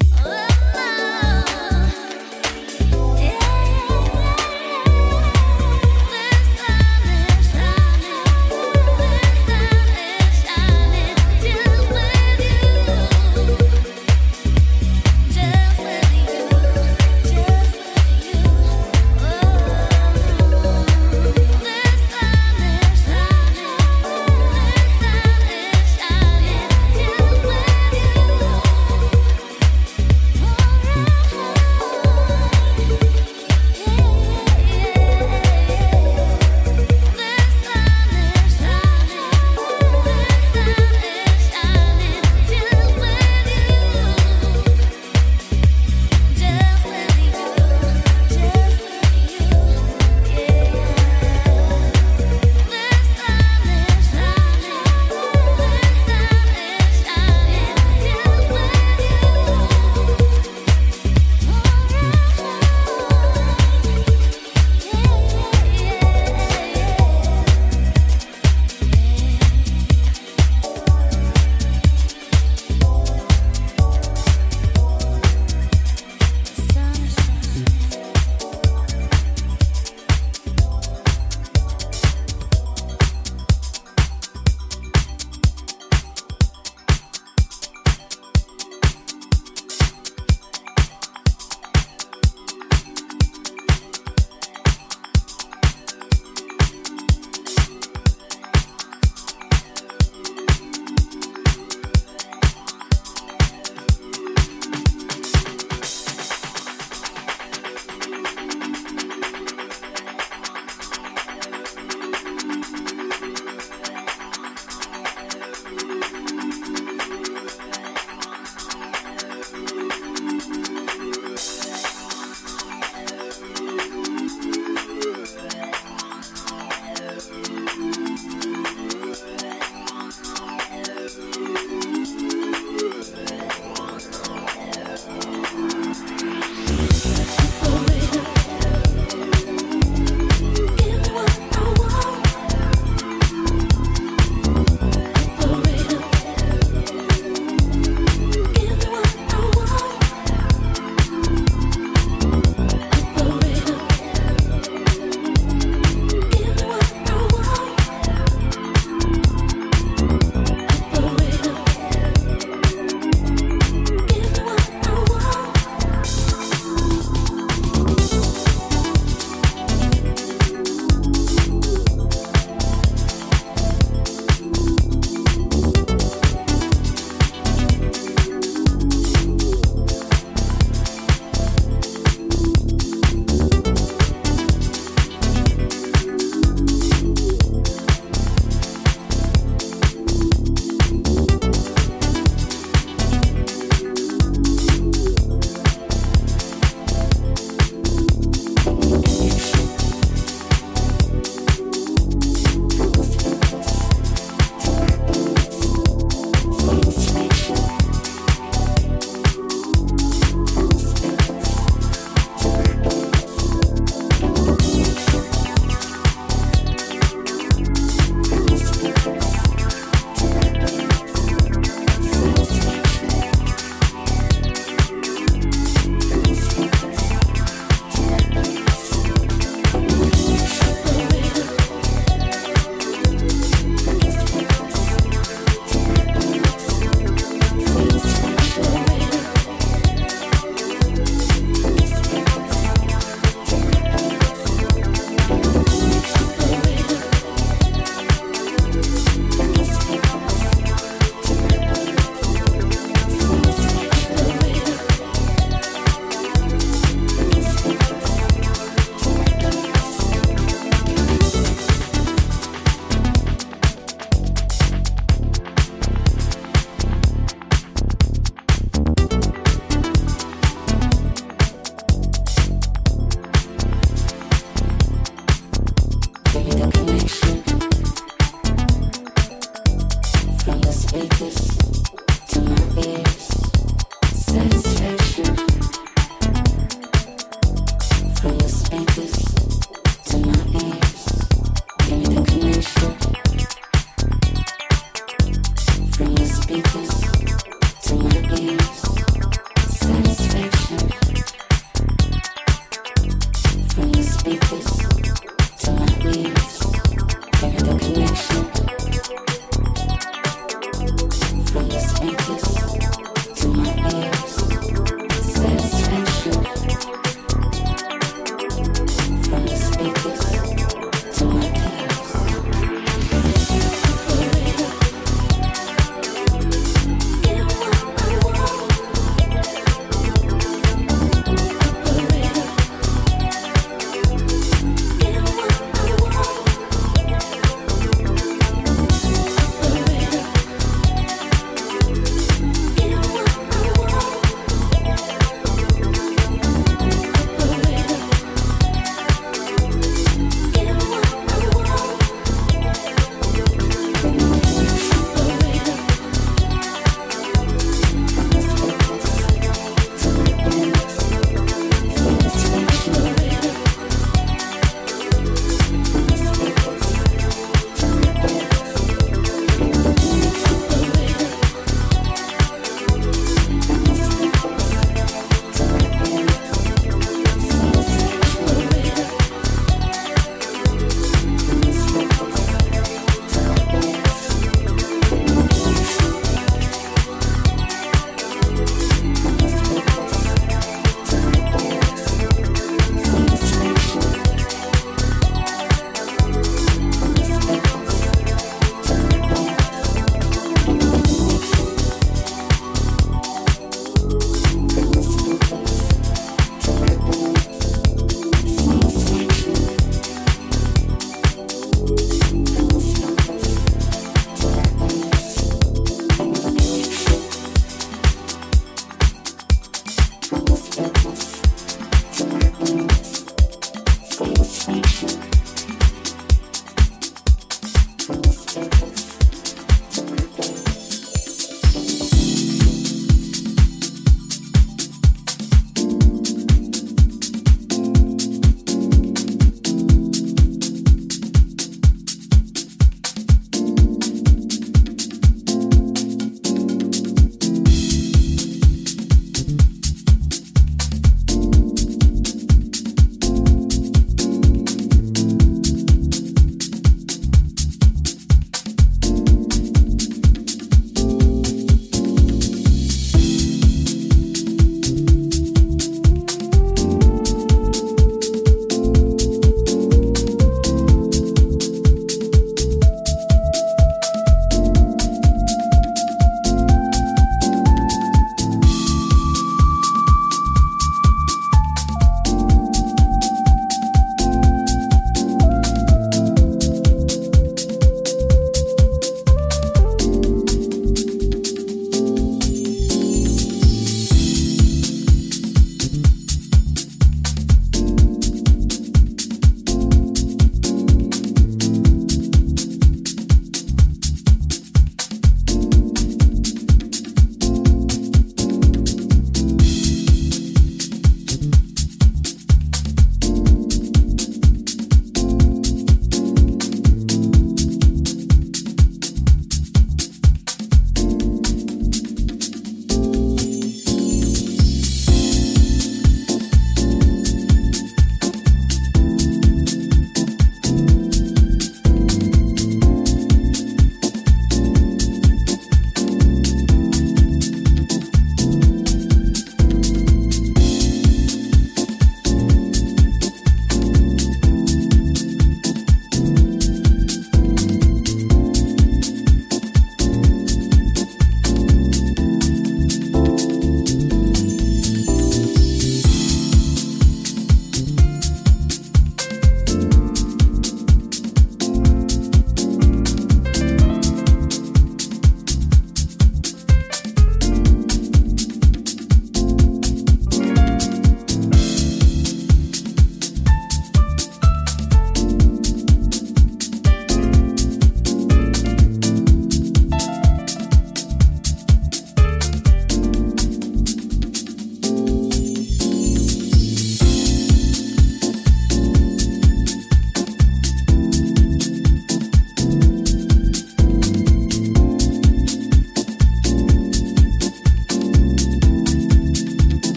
Oh.